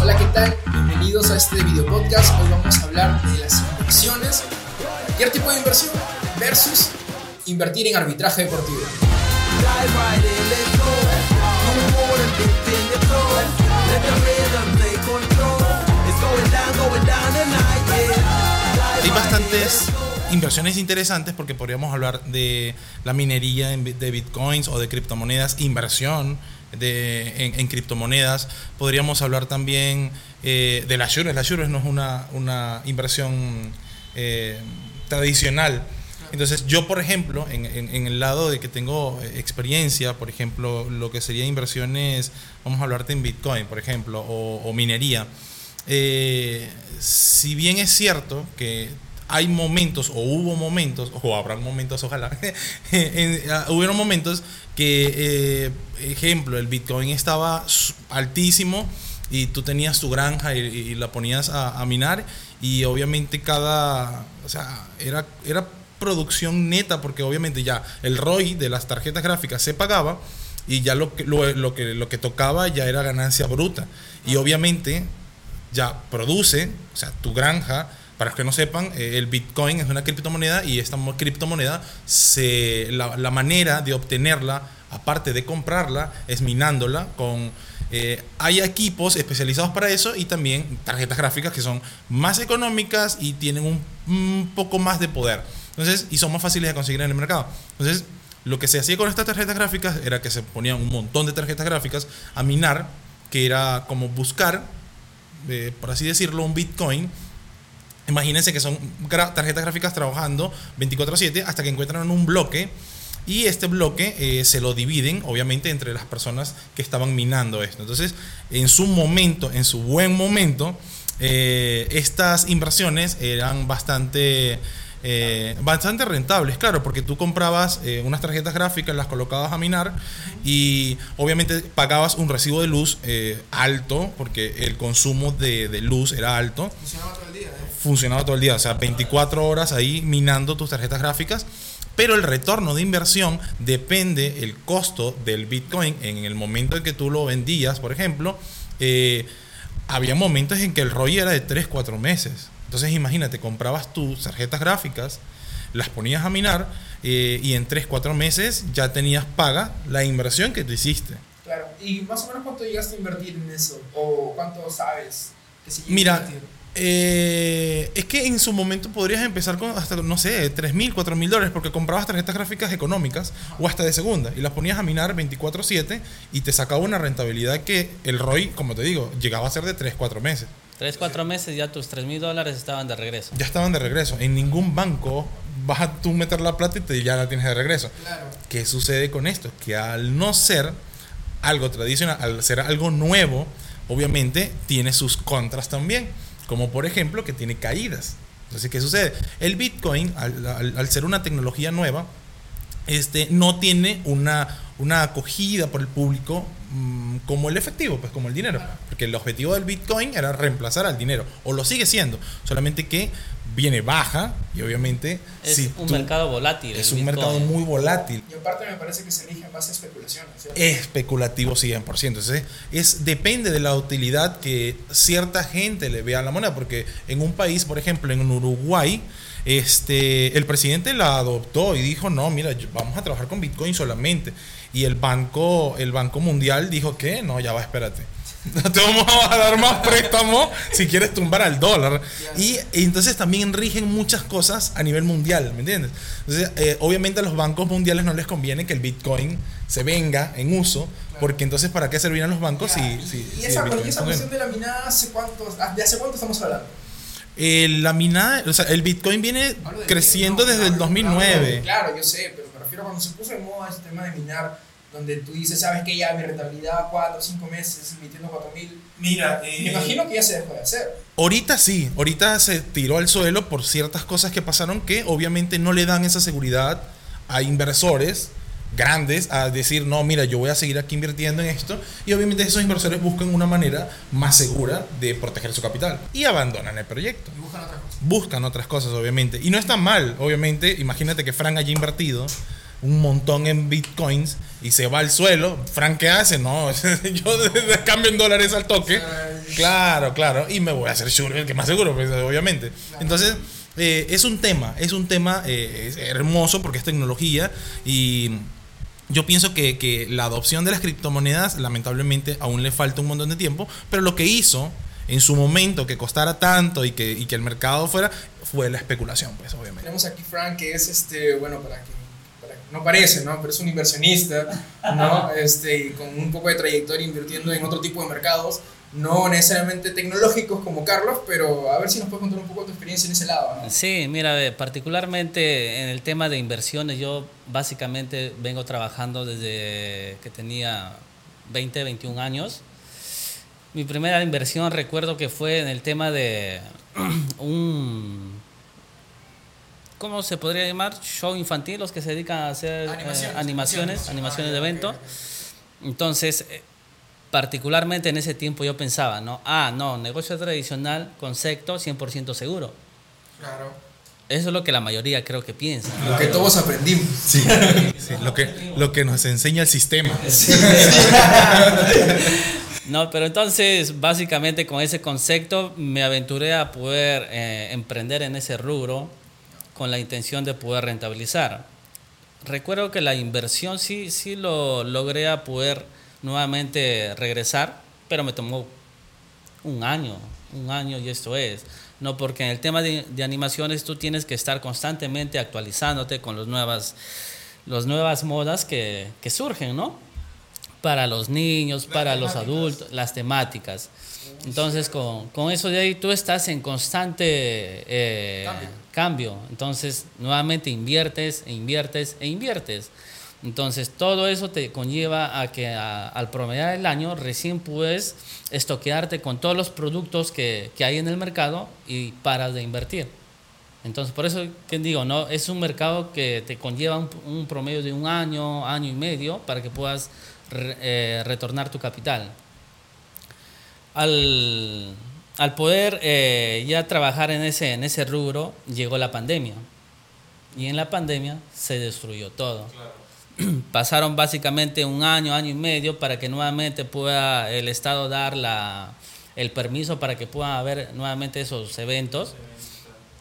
Hola, ¿qué tal? Bienvenidos a este video podcast. Hoy vamos a hablar de las inversiones, cualquier tipo de inversión versus invertir en arbitraje deportivo. Hay bastantes inversiones interesantes porque podríamos hablar de la minería de bitcoins o de criptomonedas, inversión de, en, criptomonedas. Podríamos hablar también eh, de las Azure. La Azure no es una, una inversión eh, tradicional. Entonces, yo, por ejemplo, en, en, el lado de que tengo experiencia, por ejemplo, lo que sería inversiones, vamos a hablarte en Bitcoin, por ejemplo, o, minería. Eh, si bien es cierto que hay momentos, o hubo momentos, o habrán momentos, ojalá, ah, hubieron momentos que, eh, ejemplo, el Bitcoin estaba altísimo y tú tenías tu granja y, la ponías a, minar y obviamente cada, o sea, era, era producción neta porque obviamente ya el ROI de las tarjetas gráficas se pagaba y ya lo que, lo, que, lo que tocaba ya era ganancia bruta. Y obviamente ya produce, o sea, tu granja para los que no sepan, eh, el Bitcoin es una criptomoneda y esta criptomoneda, se, la, manera de obtenerla, aparte de comprarla, es minándola con... Eh, hay equipos especializados para eso y también tarjetas gráficas que son más económicas y tienen un, poco más de poder. Entonces, y son más fáciles de conseguir en el mercado. Entonces, lo que se hacía con estas tarjetas gráficas era que se ponían un montón de tarjetas gráficas a minar, que era como buscar, eh, por así decirlo, un Bitcoin Imagínense que son tarjetas gráficas trabajando 24/7 hasta que encuentran un bloque y este bloque eh, se lo dividen obviamente entre las personas que estaban minando esto. Entonces, en su momento, en su buen momento, eh, estas inversiones eran bastante eh, bastante rentables, claro, porque tú comprabas unas tarjetas gráficas, las colocabas a minar y obviamente pagabas un recibo de luz alto, porque el consumo de, luz era alto. Funcionaba todo el día. Funcionaba todo el día, o sea, 24 horas ahí minando tus tarjetas gráficas. Pero el retorno de inversión depende el costo del Bitcoin en el momento en que tú lo vendías, por ejemplo. había momentos en que el ROI era de 3, 4 meses. Entonces imagínate, comprabas tus tarjetas gráficas, las ponías a minar eh, y en 3, 4 meses ya tenías paga la inversión que tú hiciste. Claro, y más o menos cuánto llegaste a invertir en eso o cuánto sabes que si Mira, eh, es que en su momento podrías empezar con hasta, no sé, 3 mil, 4 mil dólares, porque comprabas tarjetas gráficas económicas o hasta de segunda y las ponías a minar 24-7 y te sacaba una rentabilidad que el ROI, como te digo, llegaba a ser de 3, 4 meses. Tres, cuatro meses ya tus tres mil dólares estaban de regreso. Ya estaban de regreso. En ningún banco vas a tú meter la plata y te, ya la tienes de regreso. Claro. ¿Qué sucede con esto? Que al no ser algo tradicional, al ser algo nuevo, obviamente tiene sus contras también. Como por ejemplo que tiene caídas. Entonces, ¿qué sucede? El Bitcoin, al, ser una tecnología nueva, este, no tiene una, una acogida por el público Mm, como el efectivo, pues como el dinero. Porque el objetivo del Bitcoin era reemplazar al dinero, o lo sigue siendo, solamente que viene baja y obviamente... Es un mercado volátil. Es un mercado muy volátil. Y aparte me parece que se elige más especulación. Especulativo 100%. Entonces, es, depende de la utilidad que cierta gente le vea a la moneda, porque en un país, por ejemplo, en Uruguay, este, el presidente la adoptó y dijo, no, mira, vamos a trabajar con Bitcoin solamente. Y el banco, el banco Mundial dijo que, no, ya va, espérate. Te vamos a dar más préstamo si quieres tumbar al dólar. Y, entonces también rigen muchas cosas a nivel mundial, ¿me entiendes? Entonces, eh, obviamente a los bancos mundiales no les conviene que el Bitcoin se venga en uso, porque entonces ¿para qué servirían los bancos si, ¿Y, esa, cuestión de la minada, ¿hace cuánto, ¿de hace cuánto estamos hablando? la minada, o sea, el Bitcoin viene creciendo desde el 2009. claro, yo sé, pero me refiero a cuando se puso de moda este tema de minar, donde tú dices, sabes que ya mi rentabilidad 4 o 5 meses invirtiendo 4 mil. Mira, me eh, imagino que ya se dejó de hacer. Ahorita sí, ahorita se tiró al suelo por ciertas cosas que pasaron que obviamente no le dan esa seguridad a inversores grandes a decir, no, mira, yo voy a seguir aquí invirtiendo en esto. Y obviamente esos inversores buscan una manera más segura de proteger su capital y abandonan el proyecto. Y buscan otras cosas. Buscan otras cosas, obviamente. Y no está mal, obviamente. Imagínate que Frank haya invertido un montón en bitcoins y se va al suelo, Frank, ¿qué hace? No, yo cambio en dólares al toque. Claro, claro. Y me voy a hacer sure, que más seguro, pues, obviamente. Entonces, eh, es un tema, es un tema eh, hermoso porque es tecnología y yo pienso que, que, la adopción de las criptomonedas, lamentablemente, aún le falta un montón de tiempo, pero lo que hizo en su momento que costara tanto y que, y que el mercado fuera, fue la especulación, pues, obviamente. Tenemos aquí Frank, que es, este, bueno, para que, no parece, ¿no? Pero es un inversionista, ¿no? Este, y con un poco de trayectoria invirtiendo en otro tipo de mercados no necesariamente tecnológicos como Carlos, pero a ver si nos puedes contar un poco tu experiencia en ese lado. ¿no? Sí, mira, particularmente en el tema de inversiones, yo básicamente vengo trabajando desde que tenía 20, 21 años. Mi primera inversión recuerdo que fue en el tema de un... ¿Cómo se podría llamar? Show infantil, los que se dedican a hacer animaciones, eh, animaciones, animaciones, de evento. Entonces, particularmente en ese tiempo yo pensaba, ¿no? Ah, no, negocio tradicional, concepto 100% seguro. Claro. Eso es lo que la mayoría creo que piensa. Lo que todos aprendimos. Sí, sí, lo, que, lo que nos enseña el sistema. no, pero entonces básicamente con ese concepto me aventuré a poder eh, emprender en ese rubro con la intención de poder rentabilizar. Recuerdo que la inversión sí, sí lo logré a poder nuevamente regresar, pero me tomó un año, un año y esto es. No, porque en el tema de, animaciones tú tienes que estar constantemente actualizándote con los nuevas, las nuevas modas que, que surgen, ¿no? Para los niños, para los adultos, las temáticas. Entonces, con, con, eso de ahí tú estás en constante eh, cambio. cambio. Entonces, nuevamente inviertes, e inviertes, e inviertes. Entonces, todo eso te conlleva a que al promediar el año recién puedes estoquearte con todos los productos que, que, hay en el mercado y paras de invertir. Entonces, por eso que digo, no es un mercado que te conlleva un, promedio de un año, año y medio para que puedas eh, retornar tu capital. Al, al poder eh, ya trabajar en ese, en ese rubro, llegó la pandemia. Y en la pandemia se destruyó todo. Claro pasaron básicamente un año, año y medio para que nuevamente pueda el Estado dar la, el permiso para que puedan haber nuevamente esos eventos.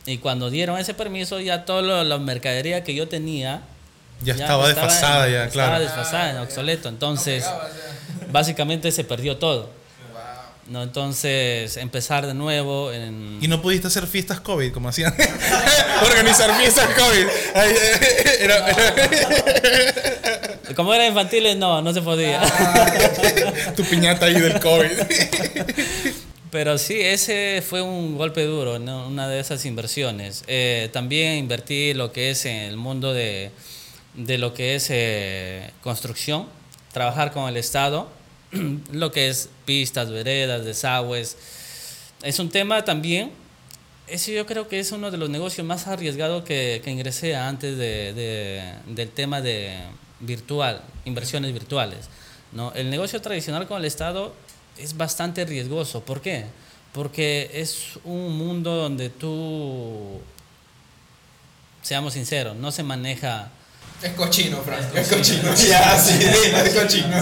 Y cuando dieron ese permiso, ya toda la mercadería que yo tenía... Ya, estaba, desfasada, ya, claro. Estaba desfasada, obsoleto. Entonces, básicamente se perdió todo. ¿No? Entonces, empezar de nuevo. En... Y no pudiste hacer fiestas COVID como hacían. Organizar fiestas COVID. Como eran infantiles, no, no se podía. tu piñata ahí del COVID. Pero sí, ese fue un golpe duro, una de esas inversiones. Eh, también invertí lo que es en el mundo de, de lo que es eh, construcción, trabajar con el Estado lo que es pistas, veredas, desagües. Es un tema también, eso yo creo que es uno de los negocios más arriesgados que, que ingresé antes de, del tema de virtual, inversiones virtuales. ¿no? El negocio tradicional con el Estado es bastante riesgoso. ¿Por qué? Porque es un mundo donde tú, seamos sinceros, no se maneja es cochino, Frank. Es cochino. Ya, sí, es cochino.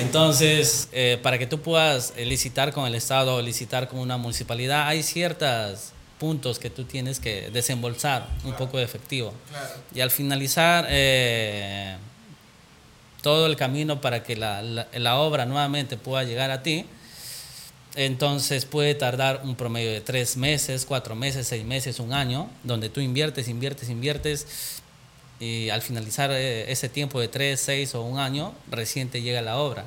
Entonces, eh, para que tú puedas licitar con el Estado o licitar con una municipalidad, hay ciertos puntos que tú tienes que desembolsar un poco de efectivo. Claro. Y al finalizar eh, todo el camino para que la, la obra nuevamente pueda llegar a ti, entonces puede tardar un promedio de tres meses, cuatro meses, seis meses, un año, donde tú inviertes, inviertes, inviertes y al finalizar eh, ese tiempo de 3, 6 o un año, recién te llega la obra.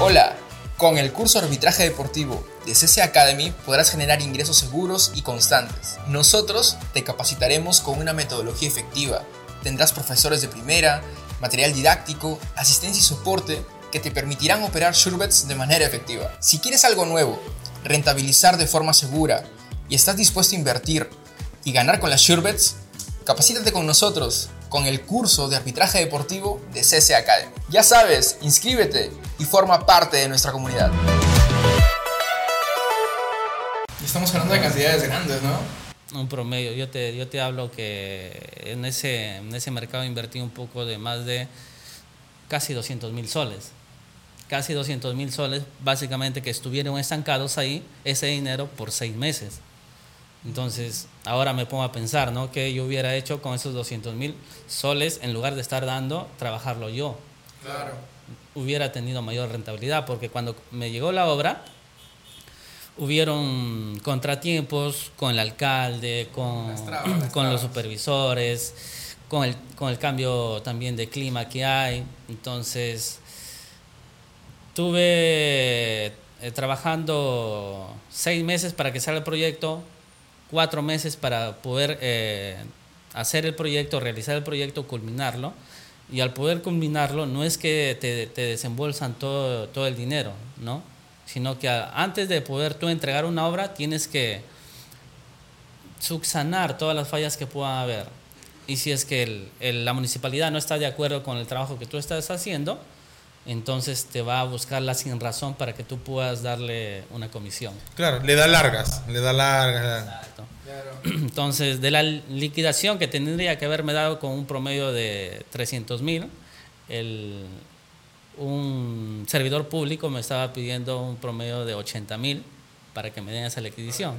Hola, con el curso Arbitraje Deportivo de CC Academy podrás generar ingresos seguros y constantes. Nosotros te capacitaremos con una metodología efectiva. Tendrás profesores de primera, material didáctico, asistencia y soporte que te permitirán operar Surebets de manera efectiva. Si quieres algo nuevo, rentabilizar de forma segura y estás dispuesto a invertir y ganar con las Surebets, capacítate con nosotros con el curso de arbitraje deportivo de CC Academy. Ya sabes, inscríbete y forma parte de nuestra comunidad. Estamos hablando de cantidades grandes, ¿no? un promedio. Yo te, yo te hablo que en ese, en ese mercado invertí un poco de más de casi 200 mil soles. Casi 200 mil soles, básicamente que estuvieron estancados ahí, ese dinero por seis meses. Entonces, ahora me pongo a pensar, ¿no? ¿Qué yo hubiera hecho con esos 200 mil soles en lugar de estar dando, trabajarlo yo? Claro. Hubiera tenido mayor rentabilidad, porque cuando me llegó la obra, hubieron contratiempos con el alcalde, con, Las trabas, las con los supervisores, con el, con el cambio también de clima que hay. Entonces, tuve eh, trabajando seis meses para que salga el proyecto, cuatro meses para poder eh, hacer el proyecto, realizar el proyecto, culminarlo. Y al poder culminarlo, no es que te, te desembolsan todo, todo el dinero, ¿no? Sino que antes de poder tú entregar una obra, tienes que subsanar todas las fallas que puedan haber. Y si es que el- el- la municipalidad no está de acuerdo con el trabajo que tú estás haciendo, entonces te va a buscar la sin razón para que tú puedas darle una comisión. Claro, le da largas, le da largas. Exacto. Claro. Entonces, de la liquidación que tendría que haberme dado con un promedio de 300 mil, un servidor público me estaba pidiendo un promedio de 80 mil para que me den esa liquidación.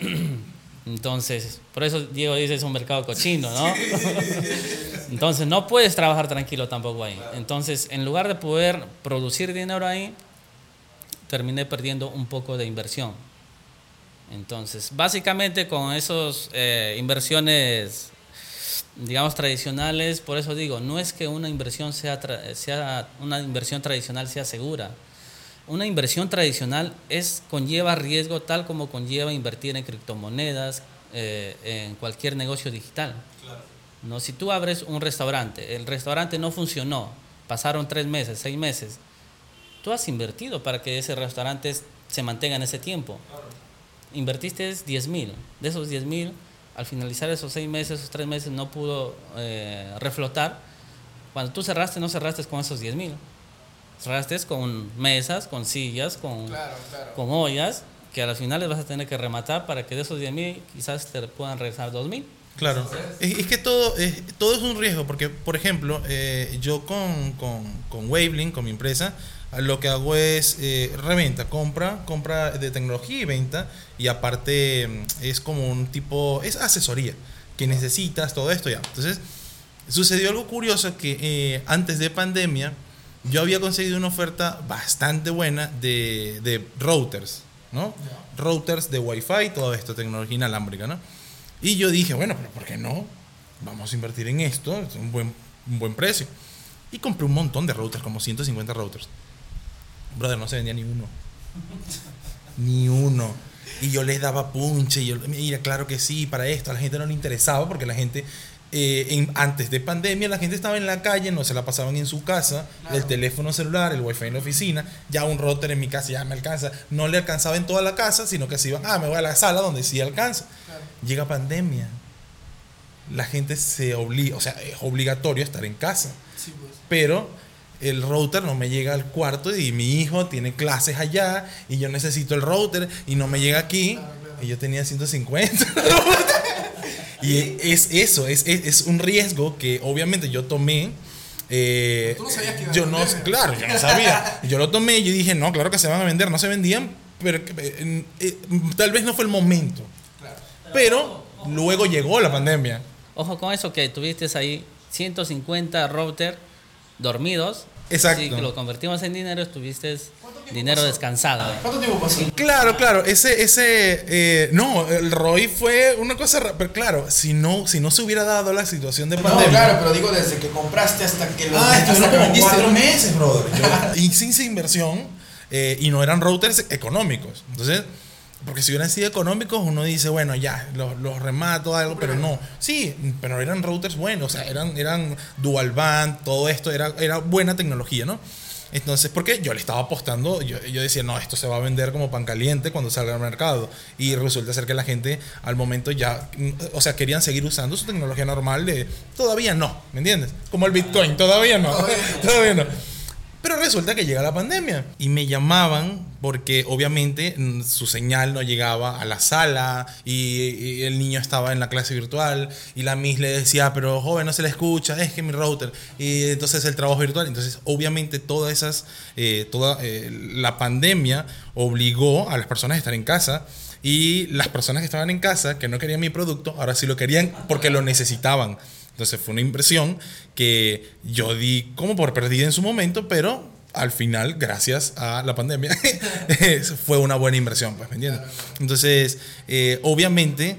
Entonces, por eso Diego dice es un mercado cochino, ¿no? Entonces, no puedes trabajar tranquilo tampoco ahí. Entonces, en lugar de poder producir dinero ahí, terminé perdiendo un poco de inversión. Entonces, básicamente con esas inversiones, digamos, tradicionales, por eso digo, no es que una inversión sea, sea una inversión tradicional sea segura. Una inversión tradicional es conlleva riesgo tal como conlleva invertir en criptomonedas, eh, en cualquier negocio digital. No, si tú abres un restaurante, el restaurante no funcionó, pasaron tres meses, seis meses, tú has invertido para que ese restaurante se mantenga en ese tiempo. Invertiste 10 mil, de esos 10 mil, al finalizar esos seis meses, esos tres meses no pudo eh, reflotar. Cuando tú cerraste, no cerraste con esos 10 mil. Cerraste con mesas, con sillas, con, Claro, claro. con ollas, que a las finales vas a tener que rematar para que de esos 10 mil quizás te puedan regresar 2 mil. Claro. Es, es que todo es, todo es un riesgo, porque, por ejemplo, eh, yo con, con, con Wavelink, con mi empresa, lo que hago es eh, reventa, compra, compra de tecnología y venta, y aparte mm, es como un tipo, es asesoría, que necesitas, todo esto ya. Entonces, sucedió algo curioso que eh, antes de pandemia, yo había conseguido una oferta bastante buena de, de routers, ¿no? Routers de Wi-Fi, todo esto, tecnología inalámbrica, ¿no? Y yo dije, bueno, pero ¿por qué no? Vamos a invertir en esto, es un buen, un buen precio. Y compré un montón de routers, como 150 routers. Brother, no se vendía ni uno. Ni uno. Y yo les daba punche. Y yo, mira, claro que sí, para esto. A la gente no le interesaba porque la gente, eh, en- antes de pandemia, la gente estaba en la calle, no se la pasaban en su casa. El teléfono celular, el wifi en la oficina. Ya un router en mi casa ya me alcanza. No le alcanzaba en toda la casa, sino que se iban, ah, me voy a la sala donde sí alcanza. Llega pandemia. La gente se obliga, o sea, es obligatorio estar en casa. Sí, pues. Pero el router no me llega al cuarto y mi hijo tiene clases allá y yo necesito el router y no me llega aquí. Y yo tenía 150. y es eso, es, es, es un riesgo que obviamente yo tomé. eh, Tú no sabías que a yo no, vender. claro, yo no sabía. Yo lo tomé y yo dije, no, claro que se van a vender, no se vendían, pero eh, eh, tal vez no fue el momento. Claro. Pero luego llegó la pandemia. Ojo con eso que tuviste ahí 150 router dormidos. Exacto. Si lo convertimos en dinero, tuviste dinero descansado. ¿Cuánto tiempo pasó? Claro, claro, ese, ese, eh, no, el ROI fue una cosa, pero claro, si no, si no se hubiera dado la situación de No, pandemia. claro, pero digo desde que compraste hasta que lo Ah, hasta que como vendiste. cuatro meses, brother. Yo hice esa inversión eh, y no eran routers económicos. Entonces, porque si hubieran sido económicos, uno dice, bueno, ya, los, los remato, algo, pero no. Sí, pero eran routers buenos, o sea, eran, eran dual band, todo esto era, era buena tecnología, ¿no? Entonces, porque yo le estaba apostando, yo, yo decía, no, esto se va a vender como pan caliente cuando salga al mercado. Y resulta ser que la gente al momento ya, mm, o sea, querían seguir usando su tecnología normal de, todavía no, ¿me entiendes? Como el Bitcoin, todavía no, todavía no. Pero resulta que llega la pandemia y me llamaban porque obviamente mm, su señal no llegaba a la sala y, el niño estaba en la clase virtual y la Miss le decía, pero joven, no se le escucha, es que mi router. Y entonces el trabajo virtual. Entonces, obviamente, todas esas, eh, toda eh, la pandemia obligó a las personas a estar en casa. Y las personas que estaban en casa, que no querían mi producto, ahora sí lo querían porque lo necesitaban. Entonces fue una impresión que yo di como por perdida en su momento, pero al final, gracias a la pandemia, fue una buena inversión, pues, ¿me entiendes? Entonces, eh, obviamente,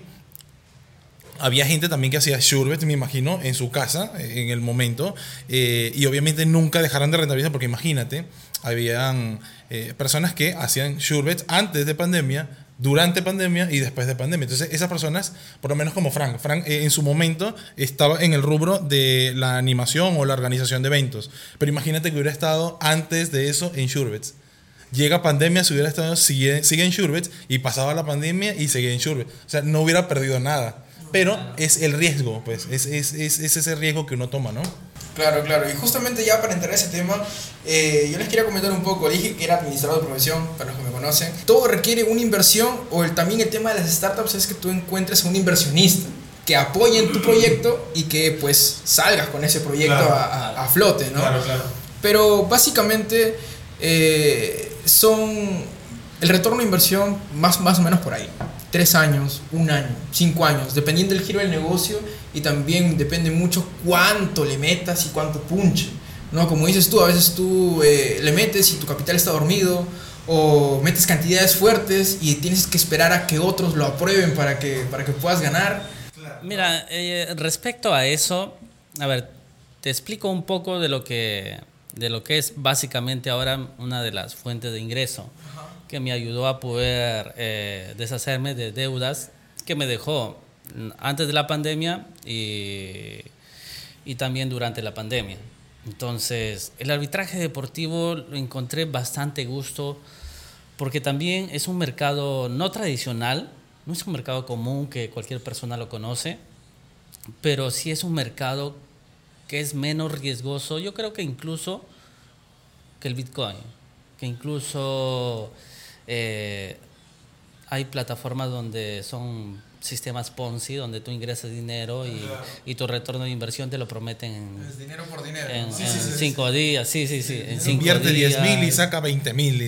había gente también que hacía Shurbet, me imagino, en su casa en el momento, eh, y obviamente nunca dejaron de rentabilizar, porque imagínate, habían eh, personas que hacían Shurbet antes de pandemia, durante pandemia y después de pandemia. Entonces, esas personas, por lo menos como Frank, Frank eh, en su momento estaba en el rubro de la animación o la organización de eventos. Pero imagínate que hubiera estado antes de eso en Shurbets. Llega pandemia, si hubiera estado, sigue, sigue en Shurbets y pasaba la pandemia y seguía en Shurbets. O sea, no hubiera perdido nada. Pero es el riesgo, pues, es, es, es, es ese riesgo que uno toma, ¿no? Claro, claro. Y justamente ya para entrar a ese tema, eh, yo les quería comentar un poco. Dije que era administrador de profesión, para los que me conocen. Todo requiere una inversión o el, también el tema de las startups es que tú encuentres a un inversionista que apoye en tu proyecto y que pues salgas con ese proyecto a, a, flote, ¿no? Claro, claro. Pero básicamente eh, son el retorno de inversión más, más o menos por ahí tres años, un año, cinco años, dependiendo del giro del negocio y también depende mucho cuánto le metas y cuánto punche. ¿no? Como dices tú, a veces tú eh, le metes y tu capital está dormido o metes cantidades fuertes y tienes que esperar a que otros lo aprueben para que, para que puedas ganar. Mira, eh, respecto a eso, a ver, te explico un poco de lo que, de lo que es básicamente ahora una de las fuentes de ingreso que me ayudó a poder eh, deshacerme de deudas que me dejó antes de la pandemia y, y también durante la pandemia. Entonces, el arbitraje deportivo lo encontré bastante gusto porque también es un mercado no tradicional, no es un mercado común que cualquier persona lo conoce, pero sí es un mercado que es menos riesgoso, yo creo que incluso que el Bitcoin, que incluso eh, hay plataformas donde son sistemas Ponzi, donde tú ingresas dinero y, tu retorno de inversión te lo prometen en, es dinero por dinero. En, cinco días, sí, sí, sí. En Invierte 10 mil y saca 20 mil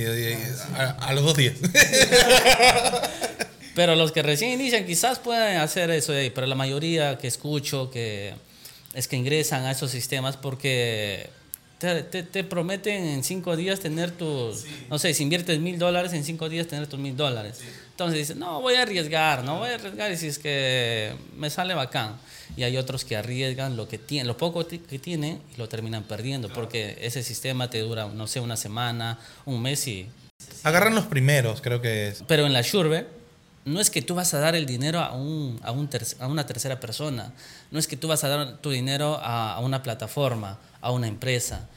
a, los dos días. pero los que recién inician quizás pueden hacer eso, pero la mayoría que escucho que es que ingresan a esos sistemas porque te, te, prometen en cinco días tener tus, no sé, si inviertes mil dólares, en cinco días tener tus mil dólares. Entonces dices, no, voy a arriesgar, no voy a arriesgar y si es que me sale bacán. Y hay otros que arriesgan lo que tienen, lo poco que tienen y lo terminan perdiendo, porque ese sistema te dura, no sé, una semana, un mes y... Agarran los primeros, creo que es. Pero en la Shurbe, no es que tú vas a dar el dinero a, un, a, un a una tercera persona, no es que tú vas a dar tu dinero a, una plataforma, a una empresa.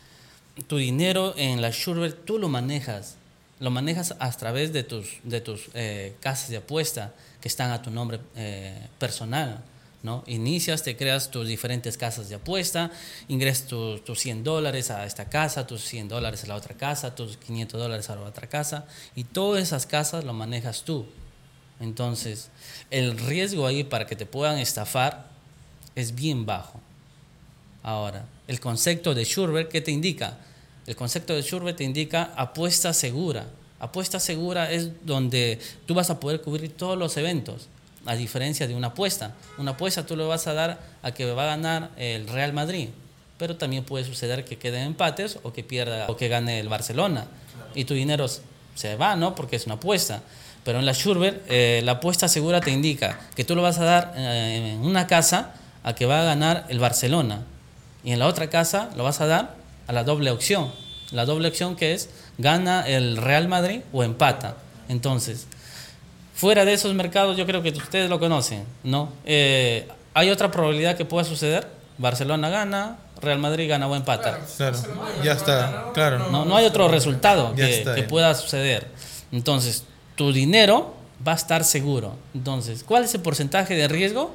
Tu dinero en la Shurber tú lo manejas, lo manejas a través de tus, de tus eh, casas de apuesta que están a tu nombre eh, personal. ¿no? Inicias, te creas tus diferentes casas de apuesta, ingresas tus, tus 100 dólares a esta casa, tus 100 dólares a la otra casa, tus 500 dólares a la otra casa, y todas esas casas lo manejas tú. Entonces, el riesgo ahí para que te puedan estafar es bien bajo. Ahora, el concepto de Schurber, ¿qué te indica? El concepto de Schurber te indica apuesta segura. Apuesta segura es donde tú vas a poder cubrir todos los eventos, a diferencia de una apuesta. Una apuesta tú le vas a dar a que va a ganar el Real Madrid, pero también puede suceder que quede empates o que pierda o que gane el Barcelona. Y tu dinero se va, ¿no? Porque es una apuesta. Pero en la Schurber, eh, la apuesta segura te indica que tú lo vas a dar eh, en una casa a que va a ganar el Barcelona y en la otra casa lo vas a dar a la doble opción. La doble opción que es gana el Real Madrid o empata. Entonces, fuera de esos mercados, yo creo que ustedes lo conocen, ¿no? Eh, ¿Hay otra probabilidad que pueda suceder? Barcelona gana, Real Madrid gana o empata. Claro, ya está, claro. No, no hay otro resultado que, que pueda suceder. Entonces, tu dinero va a estar seguro. Entonces, ¿cuál es el porcentaje de riesgo?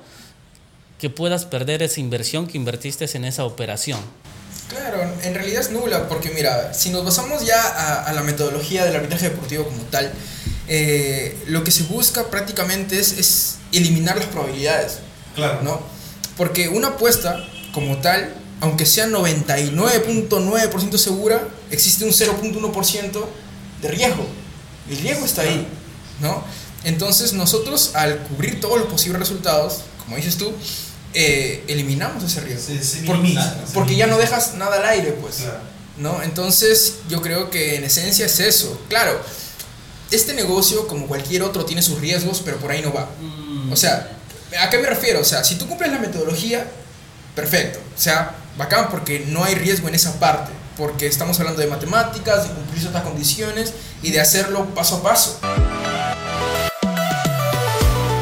que puedas perder esa inversión que invertiste en esa operación. Claro, en realidad es nula, porque mira, si nos basamos ya a, a la metodología del arbitraje deportivo como tal, eh, lo que se busca prácticamente es, es eliminar las probabilidades. Claro. ¿no? Porque una apuesta como tal, aunque sea 99.9% segura, existe un 0.1% de riesgo. El riesgo está ahí, ¿no? Entonces nosotros al cubrir todos los posibles resultados, como dices tú, eh, eliminamos ese riesgo. Por- minimiza, se porque ya no dejas nada al aire, pues. Claro. ¿no? Entonces, yo creo que en esencia es eso. Claro, este negocio, como cualquier otro, tiene sus riesgos, pero por ahí no va. O sea, ¿a qué me refiero? O sea, si tú cumples la metodología, perfecto. O sea, bacán porque no hay riesgo en esa parte. Porque estamos hablando de matemáticas, de cumplir ciertas condiciones y de hacerlo paso a paso.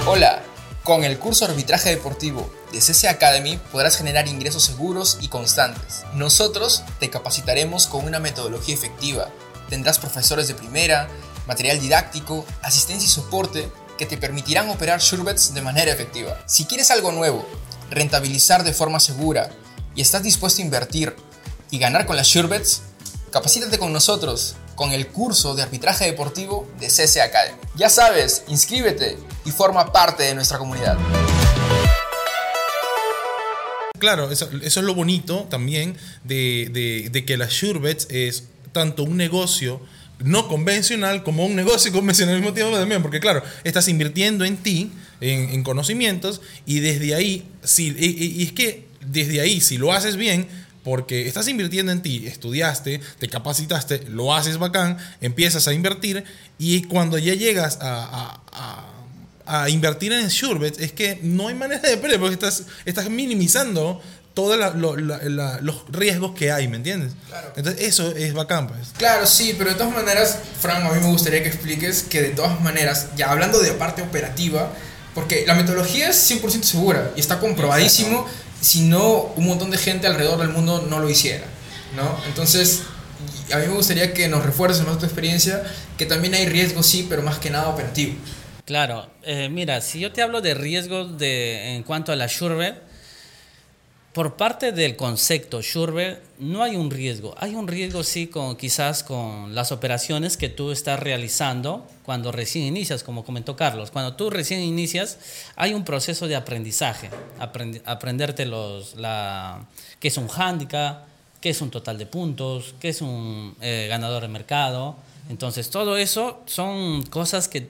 Hola, con el curso Arbitraje Deportivo de CC Academy podrás generar ingresos seguros y constantes. Nosotros te capacitaremos con una metodología efectiva. Tendrás profesores de primera, material didáctico, asistencia y soporte que te permitirán operar SureBets de manera efectiva. Si quieres algo nuevo, rentabilizar de forma segura y estás dispuesto a invertir y ganar con las SureBets, capacítate con nosotros con el curso de arbitraje deportivo de CC Academy. Ya sabes, inscríbete y forma parte de nuestra comunidad. Claro, eso, es lo bonito también de, de- que la SureBets es tanto un negocio no convencional como un negocio convencional al mismo tiempo también, porque claro, estás invirtiendo en ti, en, en conocimientos, y desde ahí, si, y es que desde ahí, si lo haces bien, porque estás invirtiendo en ti, estudiaste, te capacitaste, lo haces bacán, empiezas a invertir, y cuando ya llegas a- a- a a invertir en SureBets es que no hay manera de perder porque estás, estás minimizando todos los riesgos que hay, ¿me entiendes? Claro. Entonces eso es bacán, pues. Claro, sí, pero de todas maneras, Fran, a mí me gustaría que expliques que de todas maneras, ya hablando de parte operativa, porque la metodología es 100% segura y está comprobadísimo, si no un montón de gente alrededor del mundo no lo hiciera, ¿no? Entonces, a mí me gustaría que nos refuerces más tu experiencia, que también hay riesgo, sí, pero más que nada operativo. Claro, eh, mira, si yo te hablo de riesgos de, en cuanto a la SureBet, por parte del concepto SureBet no hay un riesgo. Hay un riesgo sí con quizás con las operaciones que tú estás realizando cuando recién inicias, como comentó Carlos. Cuando tú recién inicias, hay un proceso de aprendizaje. Aprendi- aprenderte los, la, qué es un handicap, qué es un total de puntos, qué es un eh, ganador de mercado. Entonces, todo eso son cosas que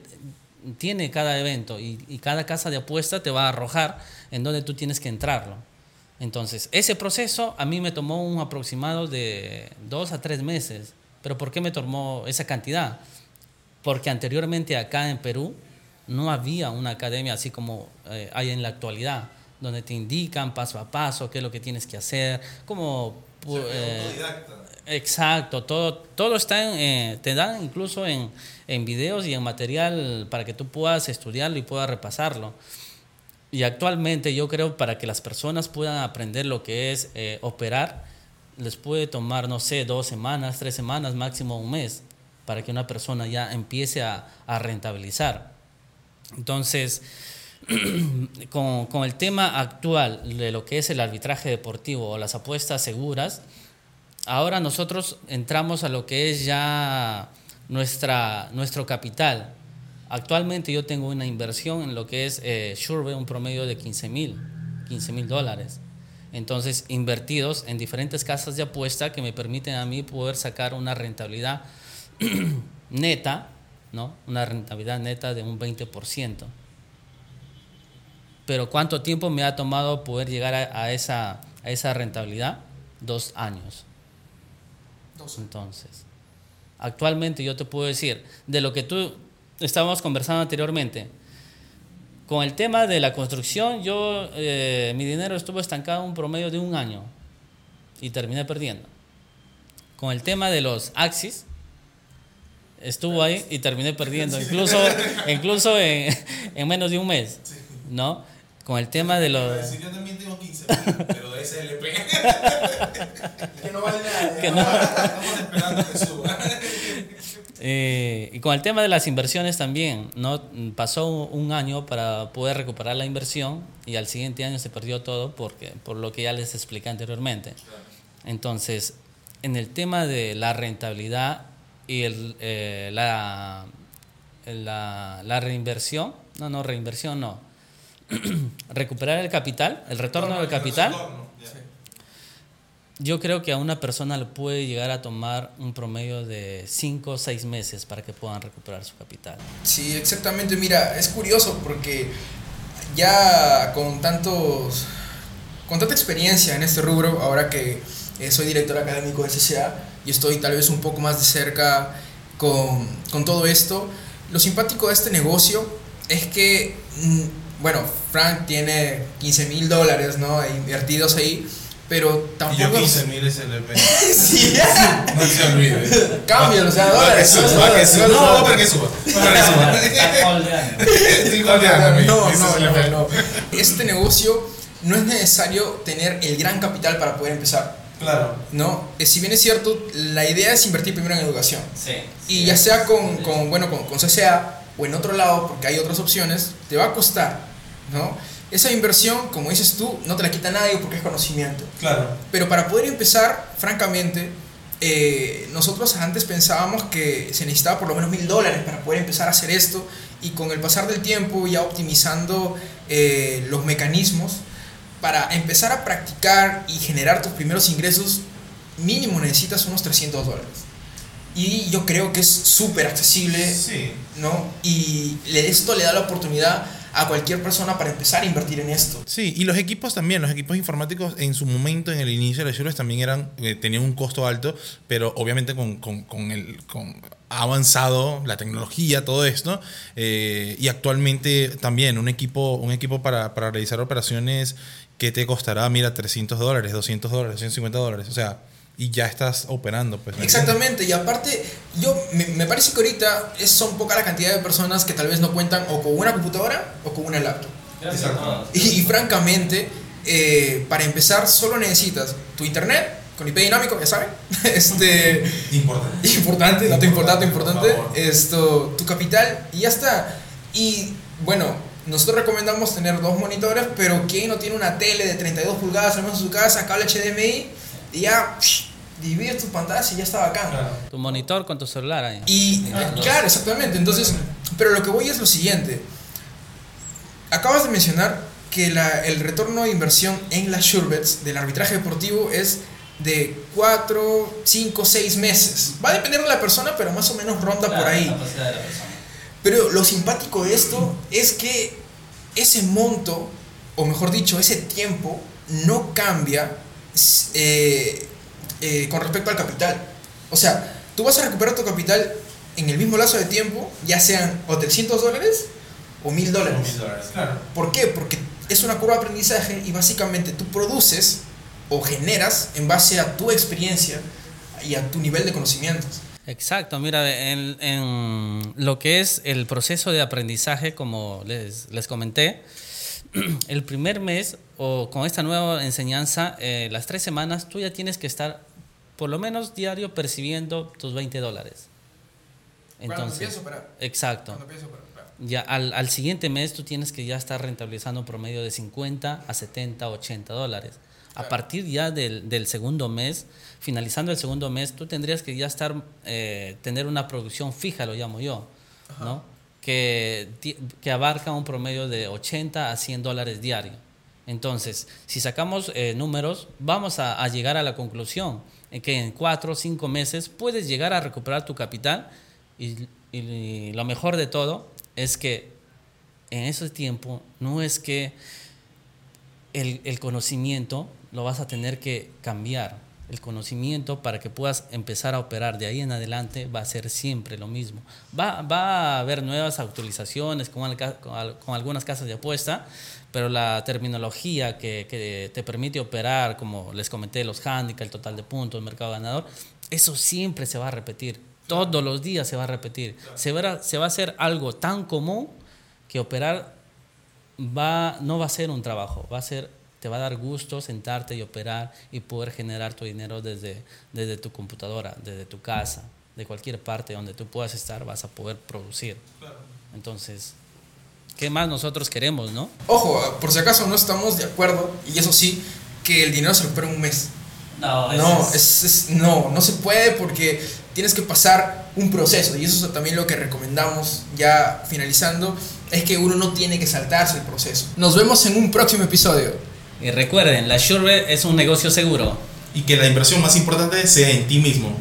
tiene cada evento y, y cada casa de apuesta te va a arrojar en donde tú tienes que entrarlo. Entonces, ese proceso a mí me tomó un aproximado de dos a tres meses. ¿Pero por qué me tomó esa cantidad? Porque anteriormente acá en Perú no había una academia así como eh, hay en la actualidad, donde te indican paso a paso qué es lo que tienes que hacer, como... eh, Exacto, todo, todo está en, eh, te dan incluso en, en videos y en material para que tú puedas estudiarlo y puedas repasarlo. Y actualmente yo creo para que las personas puedan aprender lo que es eh, operar, les puede tomar, no sé, dos semanas, tres semanas, máximo un mes, para que una persona ya empiece a, a rentabilizar. Entonces, con, con el tema actual de lo que es el arbitraje deportivo o las apuestas seguras, ahora nosotros entramos a lo que es ya nuestra, nuestro capital. Actualmente yo tengo una inversión en lo que es eh, un promedio de 15 mil, 15 mil dólares. Entonces, invertidos en diferentes casas de apuesta que me permiten a mí poder sacar una rentabilidad neta, ¿no? Una rentabilidad neta de un 20%. Pero ¿cuánto tiempo me ha tomado poder llegar a, a esa, a esa rentabilidad? Dos años. Entonces, actualmente yo te puedo decir, de lo que tú estábamos conversando anteriormente, con el tema de la construcción, yo, eh, mi dinero estuvo estancado un promedio de un año y terminé perdiendo. Con el tema de los Axis, estuvo ahí y terminé perdiendo, incluso, incluso en, en menos de un mes, ¿no? Con el tema de los... yo también tengo 15 pero de SLP. Que no vale nada. que no- Estamos esperando que suba. Eh, y con el tema de las inversiones también, ¿no? Pasó un año para poder recuperar la inversión y al siguiente año se perdió todo porque, por lo que ya les expliqué anteriormente. Entonces, en el tema de la rentabilidad y el, eh, la, la, la reinversión, no, no, reinversión no, recuperar el capital, el retorno del capital, yo creo que a una persona le puede llegar a tomar un promedio de 5 o 6 meses para que puedan recuperar su capital. Sí, exactamente. Mira, es curioso porque ya con tantos con tanta experiencia en este rubro, ahora que eh, soy director académico de CCA y estoy tal vez un poco más de cerca con, con todo esto, lo simpático de este negocio es que, mm, bueno, Frank tiene 15 mil dólares ¿no? invertidos ahí pero tampoco. Y yo 15 mil SLP. sí, No se olvide. Cámbialo, o sea, dólares. Va que suba, no, para que suba. Para que No, no, no, no. Este negocio no es necesario tener el gran capital para poder empezar. Claro. ¿no? Eh, Si bien es cierto, la idea es invertir primero en educación. Sí. Y ya sea con, con, bueno, con, con CCA o en otro lado, porque hay otras opciones, te va a costar, ¿no? Esa inversión, como dices tú, no te la quita nadie porque es conocimiento. Claro. Pero para poder empezar, francamente, eh, nosotros antes pensábamos que se necesitaba por lo menos mil dólares para poder empezar a hacer esto y con el pasar del tiempo ya optimizando eh, los mecanismos para empezar a practicar y generar tus primeros ingresos mínimo necesitas unos 300 dólares y yo creo que es súper accesible Sí. ¿no? y esto le da la oportunidad a cualquier persona para empezar a invertir en esto. Sí, y los equipos también, los equipos informáticos en su momento, en el inicio de las Shurbes también eran, eh, tenían un costo alto, pero obviamente con, con, con el, con avanzado la tecnología, todo esto, eh, y actualmente también un equipo, un equipo para, para realizar operaciones que te costará, mira, 300 dólares, 200 dólares, 150 dólares, o sea, y ya estás operando. Pues, ¿me Exactamente, y aparte, yo me, me parece que ahorita es, son poca la cantidad de personas que tal vez no cuentan o con una computadora o con una laptop. Exacto. Y, y francamente, eh, para empezar, solo necesitas tu internet con IP dinámico, ya saben. Este? Importante. importante, dato importante, importante. Esto, tu capital y ya está. Y bueno, nosotros recomendamos tener dos monitores, pero ¿quién no tiene una tele de 32 pulgadas al menos en su casa, cable HDMI? Y ya, psh, divides tus pantallas y ya está bacán. Claro. Tu monitor con tu celular ahí. Y claro, exactamente. Entonces, pero lo que voy es lo siguiente. Acabas de mencionar que la- el retorno de inversión en las Surebets del arbitraje deportivo es de 4, 5, 6 meses. Va a depender de la persona, pero más o menos ronda por ahí. Pero lo simpático de esto es que ese monto, o mejor dicho, ese tiempo, no cambia eh, eh, con respecto al capital. O sea, tú vas a recuperar tu capital en el mismo lazo de tiempo, ya sean o 300 dólares o 1000 dólares. Mil dólares, claro. ¿Por qué? Porque es una curva de aprendizaje y básicamente tú produces o generas en base a tu experiencia y a tu nivel de conocimientos. Exacto, mira, en, en lo que es el proceso de aprendizaje, como les, les comenté, el primer mes o con esta nueva enseñanza, eh, las tres semanas, tú ya tienes que estar por lo menos diario percibiendo tus 20 dólares. Entonces, exacto. Ya al, al siguiente mes tú tienes que ya estar rentabilizando promedio de 50 a 70, 80 dólares. A partir ya del, del segundo mes, finalizando el segundo mes, tú tendrías que ya estar, eh, tener una producción fija, lo llamo yo, ¿no? Que, abarca un promedio de 80 a 100 dólares diario. Entonces, si sacamos eh, números, vamos a, llegar a la conclusión en que en cuatro o cinco meses puedes llegar a recuperar tu capital y, lo mejor de todo es que en ese tiempo no es que el conocimiento lo vas a tener que cambiar. El conocimiento para que puedas empezar a operar de ahí en adelante va a ser siempre lo mismo. Va, va a haber nuevas actualizaciones con, algunas casas de apuesta, pero la terminología que, que te permite operar, como les comenté, los handicaps, el total de puntos, el mercado ganador, eso siempre se va a repetir. Todos los días se va a repetir. Se, se va a hacer algo tan común que operar va, no va a ser un trabajo, va a ser, te va a dar gusto sentarte y operar y poder generar tu dinero desde, desde tu computadora, desde tu casa, de cualquier parte donde tú puedas estar, vas a poder producir. Entonces, ¿qué más nosotros queremos, no? Ojo, por si acaso no estamos de acuerdo, y eso sí, que el dinero se recupera en un mes. No, no, es, es, es, no, no se puede porque tienes que pasar un proceso y eso es también lo que recomendamos ya finalizando, es que uno no tiene que saltarse el proceso. Nos vemos en un próximo episodio. Y recuerden, la Sure es un negocio seguro. Y que la inversión más importante sea en ti mismo.